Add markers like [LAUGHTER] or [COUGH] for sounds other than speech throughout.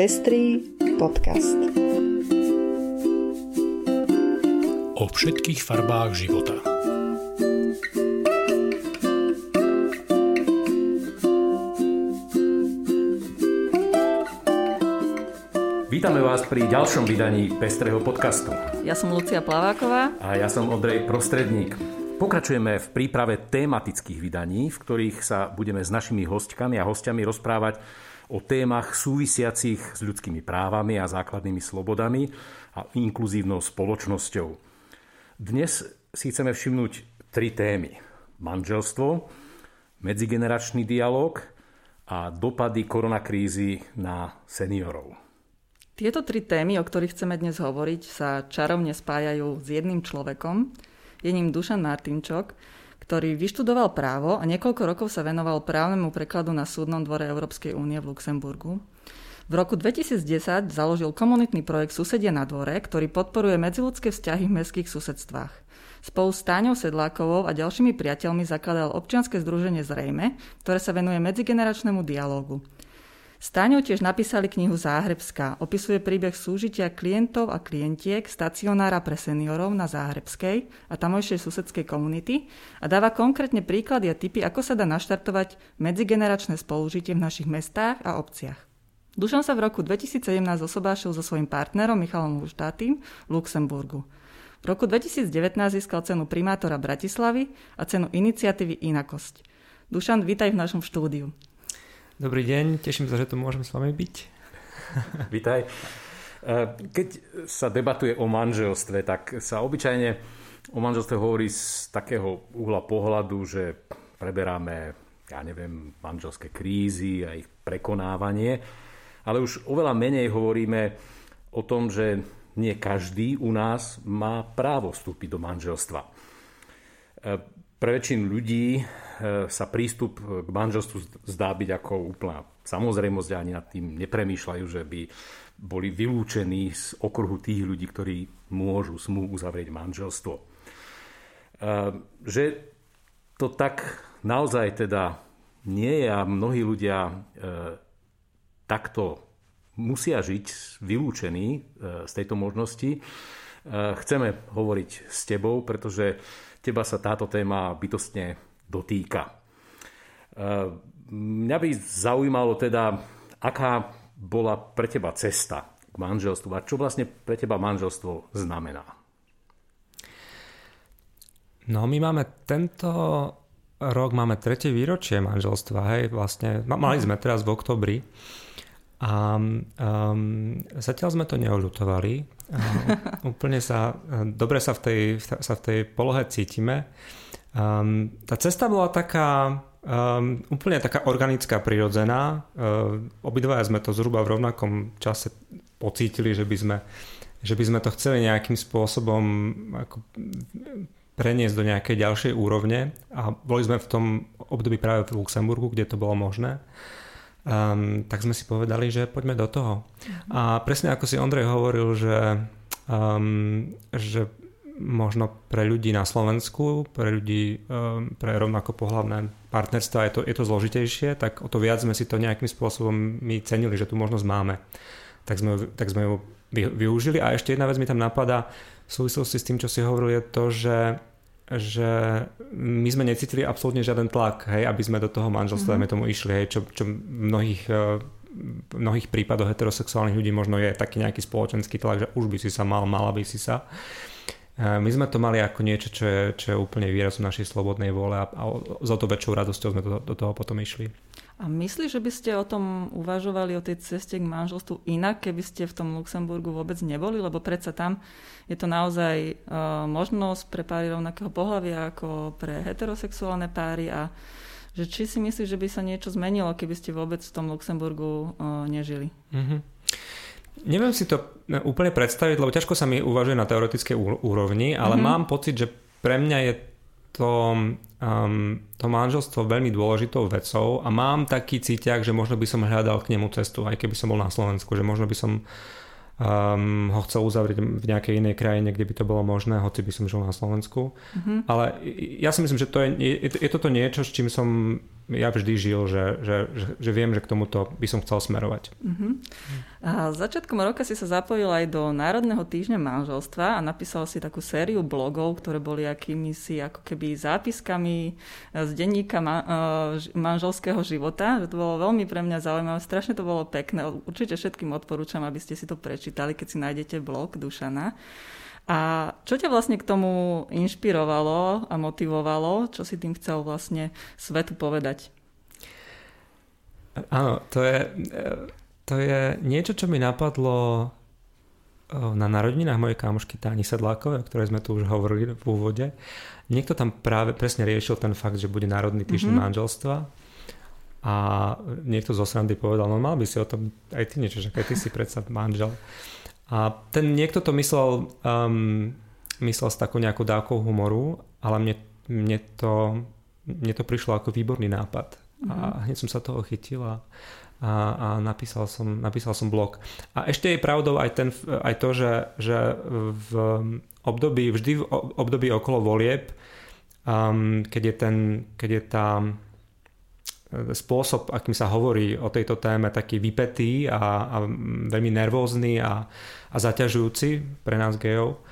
Pestrý podcast. O všetkých farbách života. Vítame vás pri ďalšom vydaní Pestrého podcastu. Ja som Lucia Plaváková. A ja som Ondrej Prostredník. Pokračujeme v príprave tematických vydaní, v ktorých sa budeme s našimi hostkami a hostiami rozprávať o témach súvisiacich s ľudskými právami a základnými slobodami a inkluzívnou spoločnosťou. Dnes si chceme všimnúť tri témy. Manželstvo, medzigeneračný dialog a dopady koronakrízy na seniorov. Tieto tri témy, o ktorých chceme dnes hovoriť, sa čarovne spájajú s jedným človekom. Je ním Dušan Martinčok, ktorý vyštudoval právo a niekoľko rokov sa venoval právnemu prekladu na súdnom dvore Európskej únie v Luxemburgu. V roku 2010 založil komunitný projekt Susedia na dvore, ktorý podporuje medziludské vzťahy v mestských susedstvách. Spolu s Táňou Sedlákovou a ďalšími priateľmi zakladal občianske združenie Zrejme, ktoré sa venuje medzigeneračnému dialógu. S Táňou tiež napísali knihu Záhrebská. Opisuje príbeh súžitia klientov a klientiek stacionára pre seniorov na Záhrebskej a tamojšej susedskej komunity a dáva konkrétne príklady a typy, ako sa dá naštartovať medzigeneračné spolužitie v našich mestách a obciach. Dušan sa v roku 2017 osobášil so svojím partnerom Michalom Luštátým v Luxemburgu. V roku 2019 získal cenu primátora Bratislavy a cenu iniciatívy Inakosť. Dušan, vítaj v našom štúdiu. Dobrý deň, teším sa, že tu môžem s vami byť. [LAUGHS] Vítaj. E, keď sa debatuje o manželstve, tak sa obyčajne o manželstve hovorí z takého uhla pohľadu, že preberáme, ja neviem, manželské krízy a ich prekonávanie, ale už oveľa menej hovoríme o tom, že nie každý u nás má právo vstúpiť do manželstva. E, pre väčšinu ľudí sa prístup k manželstvu zdá byť ako úplná samozrejmosť ani nad tým nepremýšľajú, že by boli vylúčení z okruhu tých ľudí, ktorí môžu smú uzavrieť manželstvo. E, že to tak naozaj teda nie je a mnohí ľudia e, takto musia žiť vylúčení z tejto možnosti. Chceme hovoriť s tebou, pretože teba sa táto téma bytostne dotýka. E, mňa by zaujímalo teda, aká bola pre teba cesta k manželstvu a čo vlastne pre teba manželstvo znamená? No my máme tento rok, máme tretie výročie manželstva, hej, vlastne, mali sme teraz v oktobri a um, zatiaľ sme to neolutovali. Uh, [LAUGHS] úplne sa, dobre sa v tej, sa v tej polohe cítime. Um, tá cesta bola taká um, úplne taká organická, prirodzená. Uh, obidvaja sme to zhruba v rovnakom čase pocítili, že by sme, že by sme to chceli nejakým spôsobom ako preniesť do nejakej ďalšej úrovne a boli sme v tom období práve v Luxemburgu, kde to bolo možné um, tak sme si povedali, že poďme do toho. A presne ako si Ondrej hovoril, že, um, že možno pre ľudí na Slovensku, pre ľudí um, pre rovnako pohľavné partnerstva je to, je to zložitejšie, tak o to viac sme si to nejakým spôsobom my cenili, že tu možnosť máme. Tak sme, tak sme ju využili. A ešte jedna vec mi tam napadá v súvislosti s tým, čo si hovoril, je to, že že my sme necítili absolútne žiaden tlak, hej, aby sme do toho manželstva mm-hmm. tomu išli, hej, čo, čo v mnohých, eh, v mnohých prípadoch heterosexuálnych ľudí možno je taký nejaký spoločenský tlak, že už by si sa mal, mala by si sa. Eh, my sme to mali ako niečo, čo je, čo je úplne výrazom našej slobodnej vôle a, a za to väčšou radosťou sme do, do toho potom išli. A myslíš, že by ste o tom uvažovali, o tej ceste k manželstvu inak, keby ste v tom Luxemburgu vôbec neboli? Lebo predsa tam je to naozaj uh, možnosť pre páry rovnakého pohľavia ako pre heterosexuálne páry a že či si myslíš, že by sa niečo zmenilo, keby ste vôbec v tom Luxemburgu uh, nežili? Mm-hmm. Neviem si to úplne predstaviť, lebo ťažko sa mi uvažuje na teoretickej úrovni, ale mm-hmm. mám pocit, že pre mňa je to, um, to manželstvo veľmi dôležitou vecou a mám taký cítiak, že možno by som hľadal k nemu cestu, aj keby som bol na Slovensku, že možno by som um, ho chcel uzavrieť v nejakej inej krajine, kde by to bolo možné, hoci by som žil na Slovensku. Mm-hmm. Ale ja si myslím, že to je, je, je toto niečo, s čím som ja vždy žil, že, že, že, že viem, že k tomuto by som chcel smerovať. Uh-huh. A začiatkom roka si sa zapojil aj do Národného týždňa manželstva a napísal si takú sériu blogov, ktoré boli akými si ako keby zápiskami z denníka ma- manželského života. To bolo veľmi pre mňa zaujímavé, strašne to bolo pekné. Určite všetkým odporúčam, aby ste si to prečítali, keď si nájdete blog Dušana. A čo ťa vlastne k tomu inšpirovalo a motivovalo? Čo si tým chcel vlastne svetu povedať? Áno, to je, to je niečo, čo mi napadlo na narodinách mojej kamošky Táni Sedlákovej, o ktorej sme tu už hovorili v úvode. Niekto tam práve presne riešil ten fakt, že bude Národný týždeň mm-hmm. manželstva a niekto zo srandy povedal, no mal by si o tom aj ty niečo, že aj ty si predsa manžel. A ten niekto to myslel, um, myslel s takou nejakou dávkou humoru, ale mne, mne, to, mne to prišlo ako výborný nápad. Mm-hmm. A mhm. hneď som sa toho chytil a, a, a napísal, som, napísal som blog. A ešte je pravdou aj, ten, aj to, že, že v období, vždy v období okolo volieb, um, keď, je ten, keď je tá spôsob, akým sa hovorí o tejto téme, taký vypetý a, a veľmi nervózny a, a zaťažujúci pre nás gejov,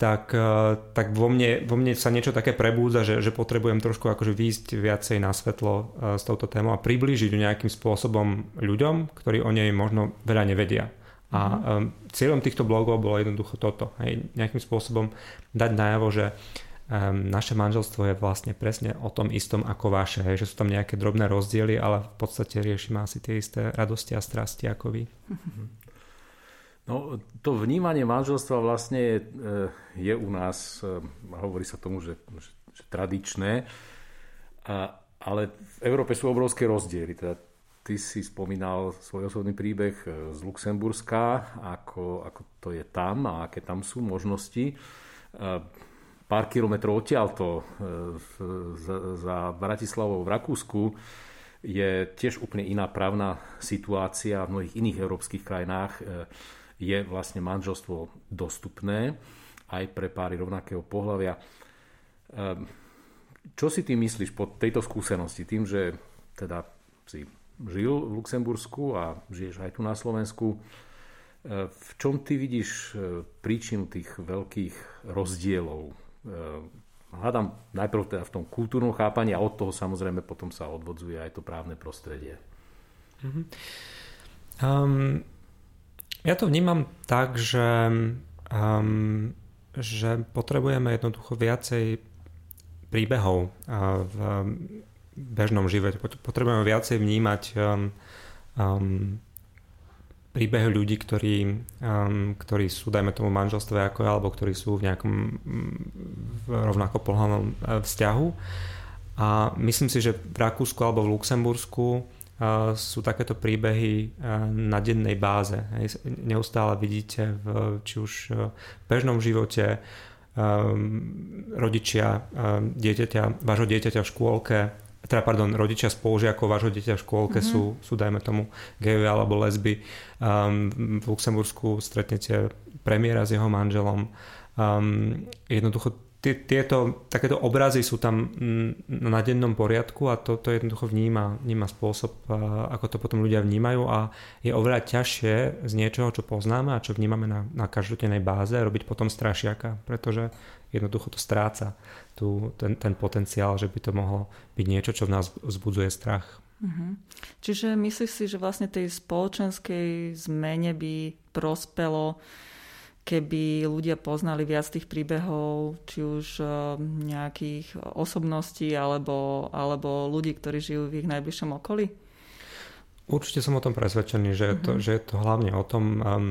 tak, e, tak vo, mne, vo mne sa niečo také prebúdza, že, že potrebujem trošku akože výjsť viacej na svetlo e, s touto témou a priblížiť ju nejakým spôsobom ľuďom, ktorí o nej možno veľa nevedia. A mm-hmm. cieľom týchto blogov bolo jednoducho toto. Hej, nejakým spôsobom dať najavo, že um, naše manželstvo je vlastne presne o tom istom ako vaše, hej, že sú tam nejaké drobné rozdiely, ale v podstate riešime asi tie isté radosti a strasti ako vy. No, to vnímanie manželstva vlastne je, je u nás, e, hovorí sa tomu, že, že, že tradičné, a, ale v Európe sú obrovské rozdiely. Teda ty si spomínal svoj osobný príbeh e, z Luxemburska, ako, ako to je tam a aké tam sú možnosti. Pár kilometrov odtiaľto e, za, Bratislavou v Rakúsku je tiež úplne iná právna situácia v mnohých iných európskych krajinách. E, je vlastne manželstvo dostupné aj pre páry rovnakého pohľavia. E, čo si ty myslíš po tejto skúsenosti? Tým, že teda si žil v Luxembursku a žiješ aj tu na Slovensku, v čom ty vidíš príčinu tých veľkých rozdielov hľadám najprv teda v tom kultúrnom chápaní a od toho samozrejme potom sa odvodzuje aj to právne prostredie. Mm-hmm. Um, ja to vnímam tak, že, um, že potrebujeme jednoducho viacej príbehov uh, v bežnom živote. Potrebujeme viacej vnímať um, um, príbehy ľudí, ktorí, um, ktorí sú, dajme tomu, manželstve ako alebo ktorí sú v nejakom v rovnako pohľadnom e, vzťahu. A myslím si, že v Rakúsku alebo v Luxembursku uh, sú takéto príbehy uh, na dennej báze. Hej. Neustále vidíte, v, či už v bežnom živote um, rodičia um, dieťaťa, vášho dieťaťa v škôlke teda pardon, rodičia spolužiakov vášho dieťa v škôlke mm-hmm. sú, sú, dajme tomu, gejovia alebo lesby. Um, v Luxembursku stretnete premiéra s jeho manželom. Um, jednoducho tieto, takéto obrazy sú tam na dennom poriadku a to, to jednoducho vníma, vníma spôsob, ako to potom ľudia vnímajú a je oveľa ťažšie z niečoho, čo poznáme a čo vnímame na, na každodennej báze robiť potom strašiaka, pretože jednoducho to stráca tu, ten, ten potenciál, že by to mohlo byť niečo, čo v nás vzbudzuje strach. Uh-huh. Čiže myslíš si, že vlastne tej spoločenskej zmene by prospelo keby ľudia poznali viac tých príbehov, či už eh, nejakých osobností alebo, alebo ľudí, ktorí žijú v ich najbližšom okolí? Určite som o tom presvedčený, že, je, to, mhm. že je to hlavne o tom, um,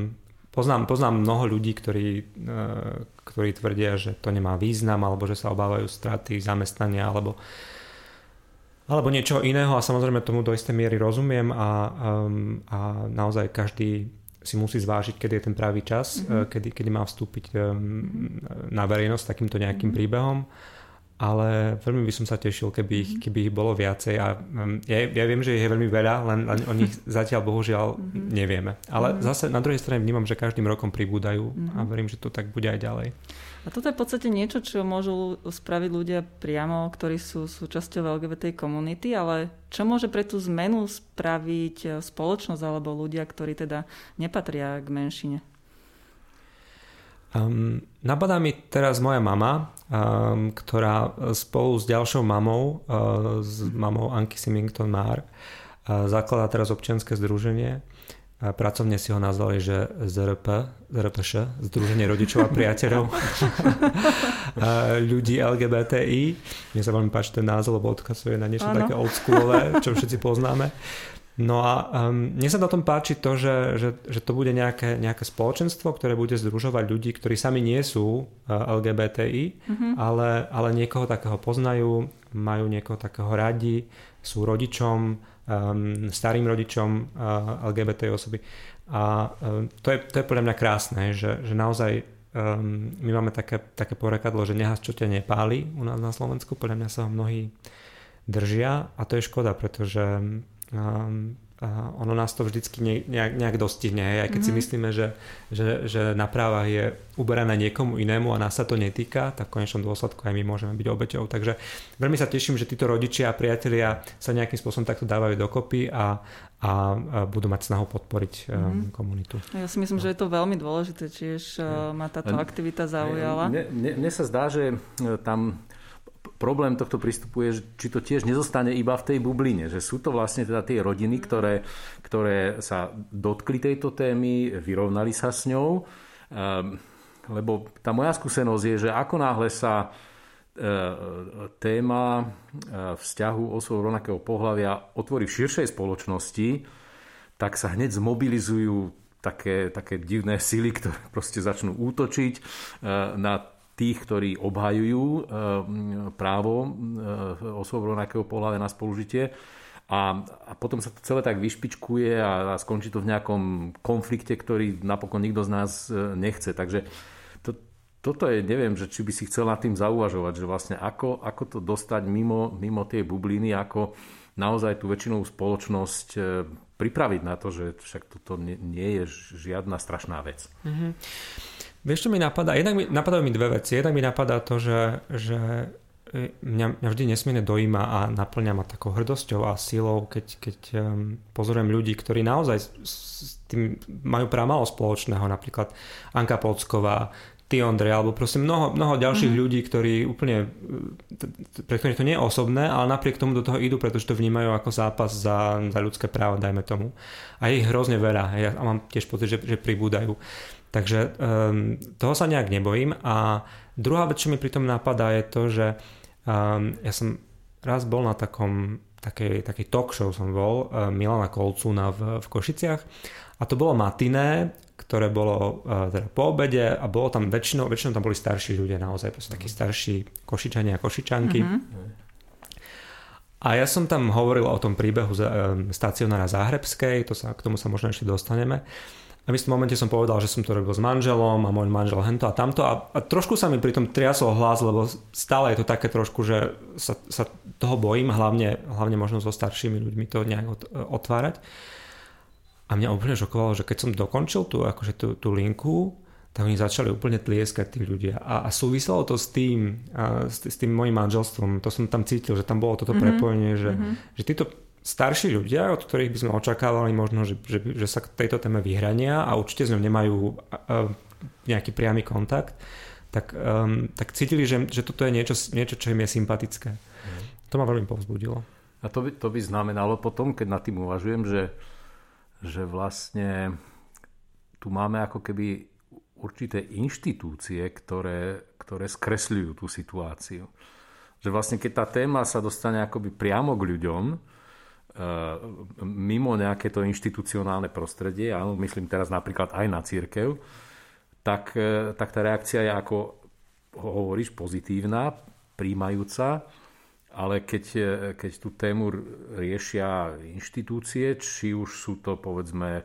poznám, poznám mnoho ľudí, ktorí, uh, ktorí tvrdia, že to nemá význam, alebo že sa obávajú straty zamestnania, alebo alebo niečo iného a samozrejme tomu do istej miery rozumiem a, um, a naozaj každý si musí zvážiť, kedy je ten pravý čas, mm-hmm. kedy, kedy má vstúpiť na verejnosť takýmto nejakým mm-hmm. príbehom. ale veľmi by som sa tešil, keby ich, mhm. keby ich bolo viacej a um, ja, ja viem, že ich je veľmi veľa, len, len o nich [LAUGHS] zatiaľ bohužiaľ mm-hmm. nevieme. Ale mm-hmm. zase na druhej strane vnímam, že každým rokom pribúdajú mm-hmm. a verím, že to tak bude aj ďalej. A toto je v podstate niečo, čo môžu spraviť ľudia priamo, ktorí sú súčasťou LGBT komunity, ale čo môže pre tú zmenu spraviť e, spoločnosť alebo ľudia, ktorí teda nepatria k menšine? Um, napadá mi teraz moja mama, um, ktorá spolu s ďalšou mamou, uh, s mamou Anky Simington Mar, uh, zakladá teraz občianske združenie. Uh, pracovne si ho nazvali, že ZRP, ZRPŠ, Združenie rodičov a priateľov [LAUGHS] uh, ľudí LGBTI. Mne sa veľmi páči ten názov, lebo odkazuje na niečo ano. také oldschoolové, čo všetci poznáme. No a um, mne sa na tom páči to, že, že, že to bude nejaké, nejaké spoločenstvo, ktoré bude združovať ľudí, ktorí sami nie sú uh, LGBTI, mm-hmm. ale, ale niekoho takého poznajú, majú niekoho takého radi, sú rodičom, um, starým rodičom uh, LGBT osoby. A um, to, je, to je podľa mňa krásne, že, že naozaj um, my máme také, také porekadlo, že nehas čo ťa nepáli u nás na Slovensku, podľa mňa sa ho mnohí držia a to je škoda, pretože um, ono nás to vždycky nejak, nejak dostihne, aj keď mm-hmm. si mhm. myslíme, že, že, že na právach je uberané niekomu inému a nás sa to netýka, tak v konečnom dôsledku aj my môžeme byť obeťou. Takže veľmi sa teším, že títo rodičia a priatelia sa nejakým spôsobom takto dávajú dokopy a, a, a budú mať snahu podporiť mm-hmm. komunitu. Ja si myslím, no. že je to veľmi dôležité, tiež uh, ma táto aktivita zaujala. Mne, mne, mne sa zdá, že e, tam problém tohto prístupu je, či to tiež nezostane iba v tej bubline, že sú to vlastne teda tie rodiny, ktoré, ktoré sa dotkli tejto témy, vyrovnali sa s ňou, ehm, lebo tá moja skúsenosť je, že ako náhle sa e, téma e, vzťahu osôb rovnakého pohľavia otvorí v širšej spoločnosti, tak sa hneď zmobilizujú také, také divné sily, ktoré [LAUGHS] proste začnú útočiť e, na tých, ktorí obhajujú eh, právo eh, osôb rovnakého pohľavia na spolužitie. A, a potom sa to celé tak vyšpičkuje a, a skončí to v nejakom konflikte, ktorý napokon nikto z nás eh, nechce. Takže to, toto je, neviem, že či by si chcel nad tým zauvažovať, že vlastne ako, ako to dostať mimo, mimo tie bubliny, ako naozaj tú väčšinovú spoločnosť pripraviť na to, že však toto nie, nie je žiadna strašná vec. Mm-hmm. Vieš, čo mi napadá? Jednak mi, napadajú mi dve veci. Jednak mi napadá to, že, že e, mňa, mňa vždy nesmierne dojíma a naplňa ma takou hrdosťou a silou, keď, keď um, pozorujem ľudí, ktorí naozaj s, s tým majú práve spoločného, napríklad Anka Polsková, ty Ondrej, alebo proste mnoho, mnoho ďalších mm. ľudí, ktorí úplne, pre ktorých to nie je osobné, ale napriek tomu do toho idú, pretože to vnímajú ako zápas za, za ľudské právo, dajme tomu. A je ich hrozne veľa. Ja mám tiež pocit, že, že pribúdajú. Takže um, toho sa nejak nebojím. A druhá vec, čo mi pri tom napadá, je to, že um, ja som raz bol na takom takej, takej talk show som bol uh, Milana Kolcúna v, v Košiciach a to bolo matiné, ktoré bolo uh, teda po obede a bolo tam väčšinou, väčšinou tam boli starší ľudia naozaj, proste takí starší košičania a košičanky. Mm-hmm. A ja som tam hovoril o tom príbehu z, um, stacionára Záhrebskej, to sa, k tomu sa možno ešte dostaneme. A v istom momente som povedal, že som to robil s manželom a môj manžel hento a tamto a, a trošku sa mi pri tom triasol hlas, lebo stále je to také trošku, že sa, sa toho bojím, hlavne, hlavne možno so staršími ľuďmi to nejak otvárať. A mňa úplne šokovalo, že keď som dokončil tú, akože tú, tú linku, tak oni začali úplne tlieskať tí ľudia. A, a súviselo to s tým, a, s, s tým mojim manželstvom. To som tam cítil, že tam bolo toto mm-hmm. prepojenie, že, mm-hmm. že títo starší ľudia, od ktorých by sme očakávali možno, že, že, že sa k tejto téme vyhrania a určite s ňou nemajú nejaký priamy kontakt, tak, um, tak cítili, že, že toto je niečo, niečo, čo im je sympatické. Mm. To ma veľmi povzbudilo. A to by, to by znamenalo potom, keď nad tým uvažujem, že, že vlastne tu máme ako keby určité inštitúcie, ktoré, ktoré skresľujú tú situáciu. Že vlastne keď tá téma sa dostane akoby priamo k ľuďom, E, mimo nejaké to inštitucionálne prostredie, áno, myslím teraz napríklad aj na církev, tak, e, tak tá reakcia je ako hovoríš pozitívna, príjmajúca, ale keď, e, keď tú tému riešia inštitúcie, či už sú to povedzme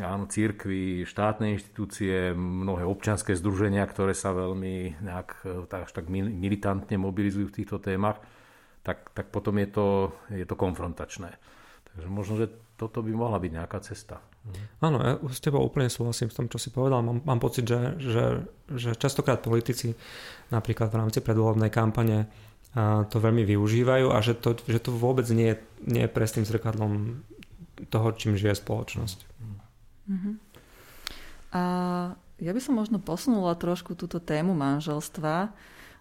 áno, církvy, štátne inštitúcie, mnohé občianské združenia, ktoré sa veľmi nejak, až tak militantne mobilizujú v týchto témach, tak, tak potom je to, je to konfrontačné. Takže možno, že toto by mohla byť nejaká cesta. Áno, ja s tebou úplne súhlasím v tom, čo si povedal. Mám, mám pocit, že, že, že častokrát politici napríklad v rámci predvolebnej kampane to veľmi využívajú a že to, že to vôbec nie je, nie je presným zrkadlom toho, čím žije spoločnosť. Uh-huh. A ja by som možno posunula trošku túto tému manželstva,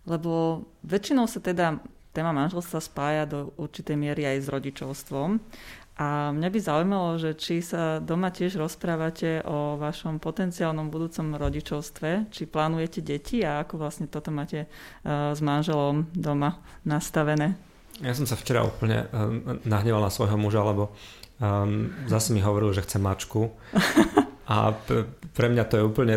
lebo väčšinou sa teda téma manželstva spája do určitej miery aj s rodičovstvom. A mňa by zaujímalo, že či sa doma tiež rozprávate o vašom potenciálnom budúcom rodičovstve, či plánujete deti a ako vlastne toto máte uh, s manželom doma nastavené. Ja som sa včera úplne uh, nahneval na svojho muža, lebo um, zase mi hovoril, že chce mačku. [LAUGHS] A pre mňa to je úplne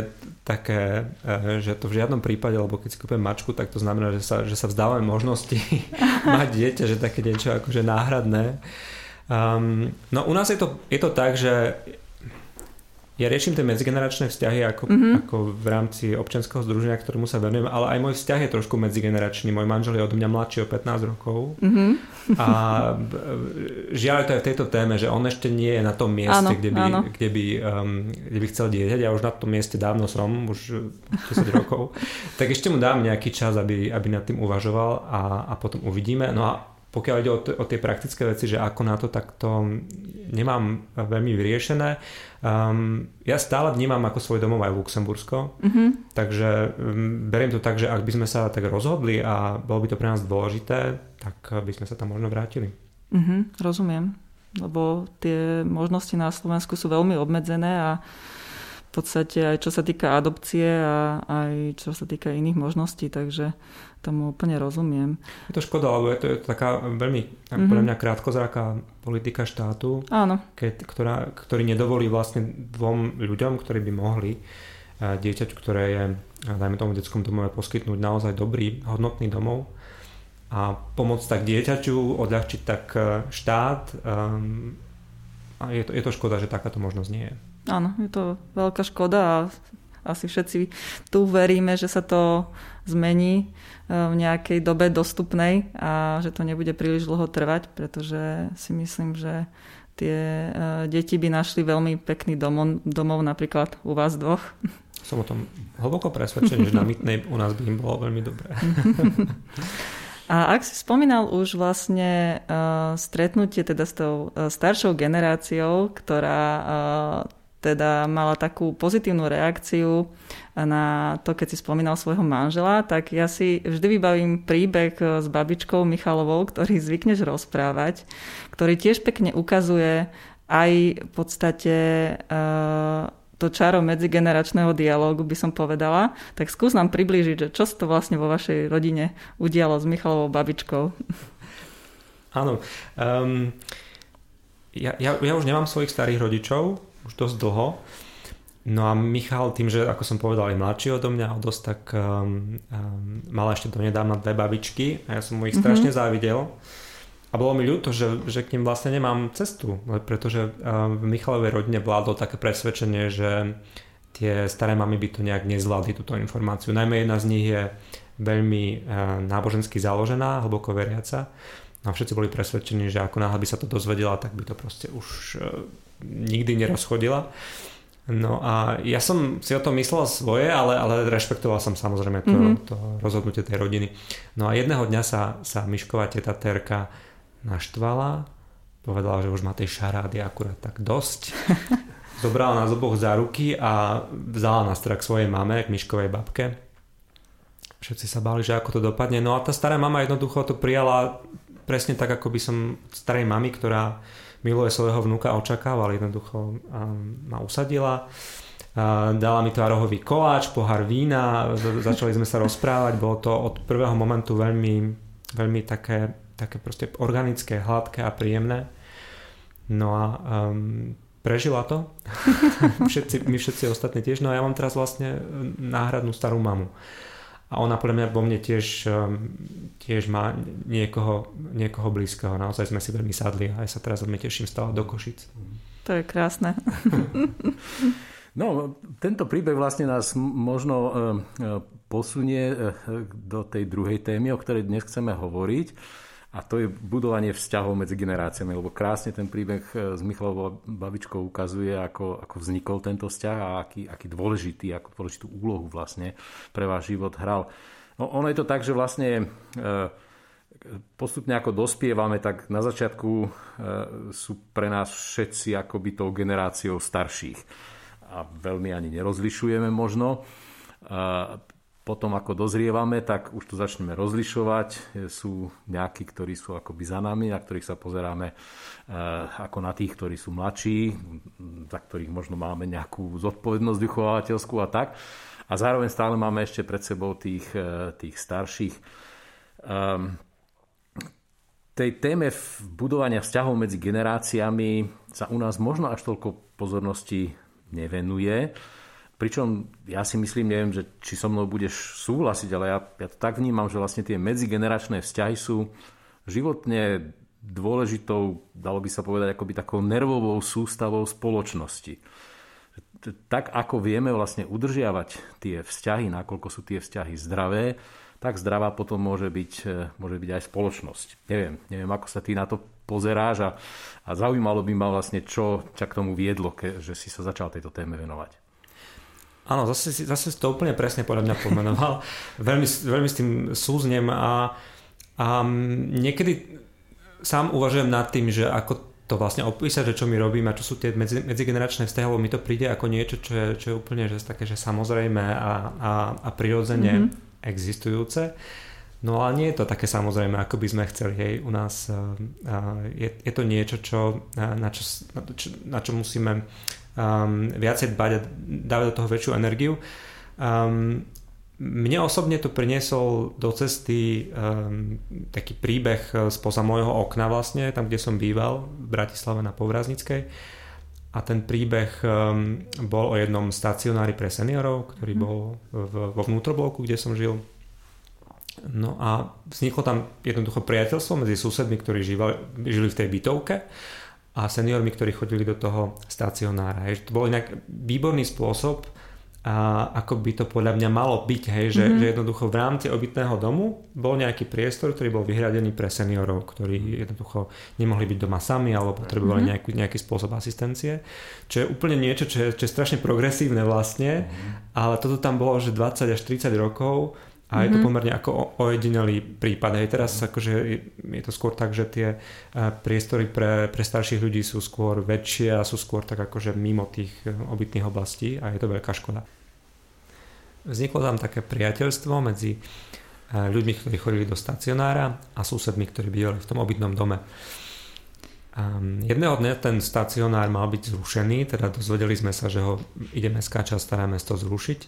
také, uh, že to v žiadnom prípade, lebo keď si kúpim mačku, tak to znamená, že sa, že sa vzdávame možnosti [LAUGHS] mať dieťa, že také niečo akože náhradné. Um, no u nás je to, je to tak, že ja riešim tie medzigeneračné vzťahy ako, mm-hmm. ako v rámci občianského združenia, ktorému sa venujem, ale aj môj vzťah je trošku medzigeneračný. Môj manžel je od mňa mladší o 15 rokov mm-hmm. a žiaľ to je v tejto téme, že on ešte nie je na tom mieste, áno, kde, by, áno. Kde, by, um, kde by chcel dieťať. Ja už na tom mieste dávno som, už 10 rokov. tak ešte mu dám nejaký čas, aby, aby nad tým uvažoval a, a potom uvidíme. No a pokiaľ ide o, t- o tie praktické veci, že ako na to, tak to nemám veľmi vyriešené. Um, ja stále vnímam ako svoj domov aj Luxembursko, mm-hmm. takže um, beriem to tak, že ak by sme sa tak rozhodli a bolo by to pre nás dôležité, tak by sme sa tam možno vrátili. Mm-hmm, rozumiem, lebo tie možnosti na Slovensku sú veľmi obmedzené a v podstate aj čo sa týka adopcie a aj čo sa týka iných možností, takže tomu úplne rozumiem. Je to škoda, lebo je to, je to taká veľmi, mm-hmm. podľa mňa krátkozraká politika štátu, Áno. Keď, ktorá, ktorý nedovolí vlastne dvom ľuďom, ktorí by mohli eh, dieťaťu, ktoré je, eh, dajme tomu detskom domove, poskytnúť naozaj dobrý, hodnotný domov a pomôcť tak dieťaťu, odľahčiť tak eh, štát. Um, a je to, je to škoda, že takáto možnosť nie je. Áno, je to veľká škoda a asi všetci tu veríme, že sa to zmení e, v nejakej dobe dostupnej a že to nebude príliš dlho trvať, pretože si myslím, že tie e, deti by našli veľmi pekný domov, domov napríklad u vás dvoch. Som o tom hlboko presvedčený, že na Mytnej u nás by im bolo veľmi dobré. [LAUGHS] A ak si spomínal už vlastne uh, stretnutie teda s tou staršou generáciou, ktorá teda mala takú pozitívnu reakciu na to, keď si spomínal svojho manžela, tak ja si vždy vybavím príbeh s babičkou Michalovou, ktorý zvykneš rozprávať, ktorý tiež pekne ukazuje aj v podstate uh, to čaro medzigeneračného dialógu, by som povedala. Tak skús nám priblížiť, že čo sa to vlastne vo vašej rodine udialo s Michalovou babičkou. Áno. Um, ja, ja, ja už nemám svojich starých rodičov, už dosť dlho. No a Michal tým, že ako som povedal, je mladší odo mňa o dosť, tak um, um, mal ešte do nedávna dve babičky a ja som mu ich mm-hmm. strašne závidel. A bolo mi ľúto, že, že k ním vlastne nemám cestu, pretože um, v Michalovej rodine vládlo také presvedčenie, že tie staré mamy by to nejak nezvládli túto informáciu. Najmä jedna z nich je veľmi uh, nábožensky založená, hlboko veriaca. No a všetci boli presvedčení, že ako náhle by sa to dozvedela, tak by to proste už uh, nikdy nerozchodila. No a ja som si o tom myslel svoje, ale, ale rešpektoval som samozrejme to, mm-hmm. to rozhodnutie tej rodiny. No a jedného dňa sa, sa Mišková teta Terka naštvala, povedala, že už má tej šarády akurát tak dosť. [LAUGHS] Zobrala nás oboch za ruky a vzala nás teda k svojej mame, k Miškovej babke. Všetci sa báli, že ako to dopadne. No a tá stará mama jednoducho to prijala presne tak, ako by som starej mami, ktorá miluje svojho vnúka očakával, jednoducho ma usadila. Dala mi tvárohový koláč, pohár vína, začali sme sa rozprávať, bolo to od prvého momentu veľmi, veľmi také, také proste organické, hladké a príjemné. No a um, prežila to. [LAUGHS] všetci, my všetci ostatní tiež. No a ja mám teraz vlastne náhradnú starú mamu a ona podľa mňa vo mne tiež, um, tiež má niekoho, niekoho blízkeho. Naozaj sme si veľmi sadli a ja sa teraz veľmi teším stále do Košic. To je krásne. [LAUGHS] No, tento príbeh vlastne nás možno e, e, posunie e, do tej druhej témy, o ktorej dnes chceme hovoriť. A to je budovanie vzťahov medzi generáciami, lebo krásne ten príbeh s Michalovou babičkou ukazuje, ako, ako vznikol tento vzťah a aký, aký dôležitý, ako dôležitú úlohu vlastne pre váš život hral. No, ono je to tak, že vlastne postupne ako dospievame, tak na začiatku sú pre nás všetci akoby tou generáciou starších a veľmi ani nerozlišujeme možno. Potom ako dozrievame, tak už to začneme rozlišovať. Sú nejakí, ktorí sú akoby za nami, na ktorých sa pozeráme e, ako na tých, ktorí sú mladší, za ktorých možno máme nejakú zodpovednosť vychovateľskú a tak. A zároveň stále máme ešte pred sebou tých, e, tých starších. Um, tej téme budovania vzťahov medzi generáciami sa u nás možno až toľko pozornosti nevenuje. Pričom ja si myslím, neviem, že či so mnou budeš súhlasiť, ale ja, ja to tak vnímam, že vlastne tie medzigeneračné vzťahy sú životne dôležitou, dalo by sa povedať, akoby takou nervovou sústavou spoločnosti. Tak ako vieme vlastne udržiavať tie vzťahy, nakoľko sú tie vzťahy zdravé, tak zdravá potom môže byť, môže byť aj spoločnosť. Neviem, neviem, ako sa ty na to pozeráš a, a zaujímalo by ma vlastne, čo ťa k tomu viedlo, ke, že si sa začal tejto téme venovať. Áno, zase, zase to úplne presne podľa mňa pomenoval. [LAUGHS] veľmi, veľmi s tým súznem a, a niekedy sám uvažujem nad tým, že ako to vlastne opísať, že čo my robíme a čo sú tie medzi, medzigeneračné vzťahy, lebo mi to príde ako niečo, čo je, čo je úplne že také, že samozrejme a, a, a prirodzene mm-hmm. existujúce. No ale nie je to také samozrejme, ako by sme chceli. Hej. U nás uh, je, je to niečo, čo, na, čo, na, čo, na čo musíme um, viacej dbať a dávať do toho väčšiu energiu. Um, mne osobne to priniesol do cesty um, taký príbeh spoza môjho okna vlastne, tam kde som býval, v Bratislave na Povraznickej. A ten príbeh um, bol o jednom stacionári pre seniorov, ktorý mhm. bol v, vo vnútrobloku, kde som žil No a vzniklo tam jednoducho priateľstvo medzi susedmi, ktorí žívali, žili v tej bytovke a seniormi, ktorí chodili do toho stacionára. Hej. To bol inak výborný spôsob, a ako by to podľa mňa malo byť, hej, že, mm-hmm. že jednoducho v rámci obytného domu bol nejaký priestor, ktorý bol vyhradený pre seniorov, ktorí jednoducho nemohli byť doma sami alebo potrebovali mm-hmm. nejaký, nejaký spôsob asistencie, čo je úplne niečo, čo je, čo je strašne progresívne vlastne, mm-hmm. ale toto tam bolo, že 20 až 30 rokov a mm-hmm. je to mhm. pomerne ako ojedinelý prípad. Hej, teraz akože je to skôr tak, že tie eh, priestory pre, pre starších ľudí sú skôr väčšie a sú skôr tak akože mimo tých eh, obytných oblastí a je to veľká škoda. Vzniklo tam také priateľstvo medzi eh, ľuďmi, ktorí chodili do stacionára a susedmi, ktorí bývali v tom obytnom dome. Um, jedného dňa ten stacionár mal byť zrušený, teda dozvedeli sme sa, že ho ide mestská časť staré mesto zrušiť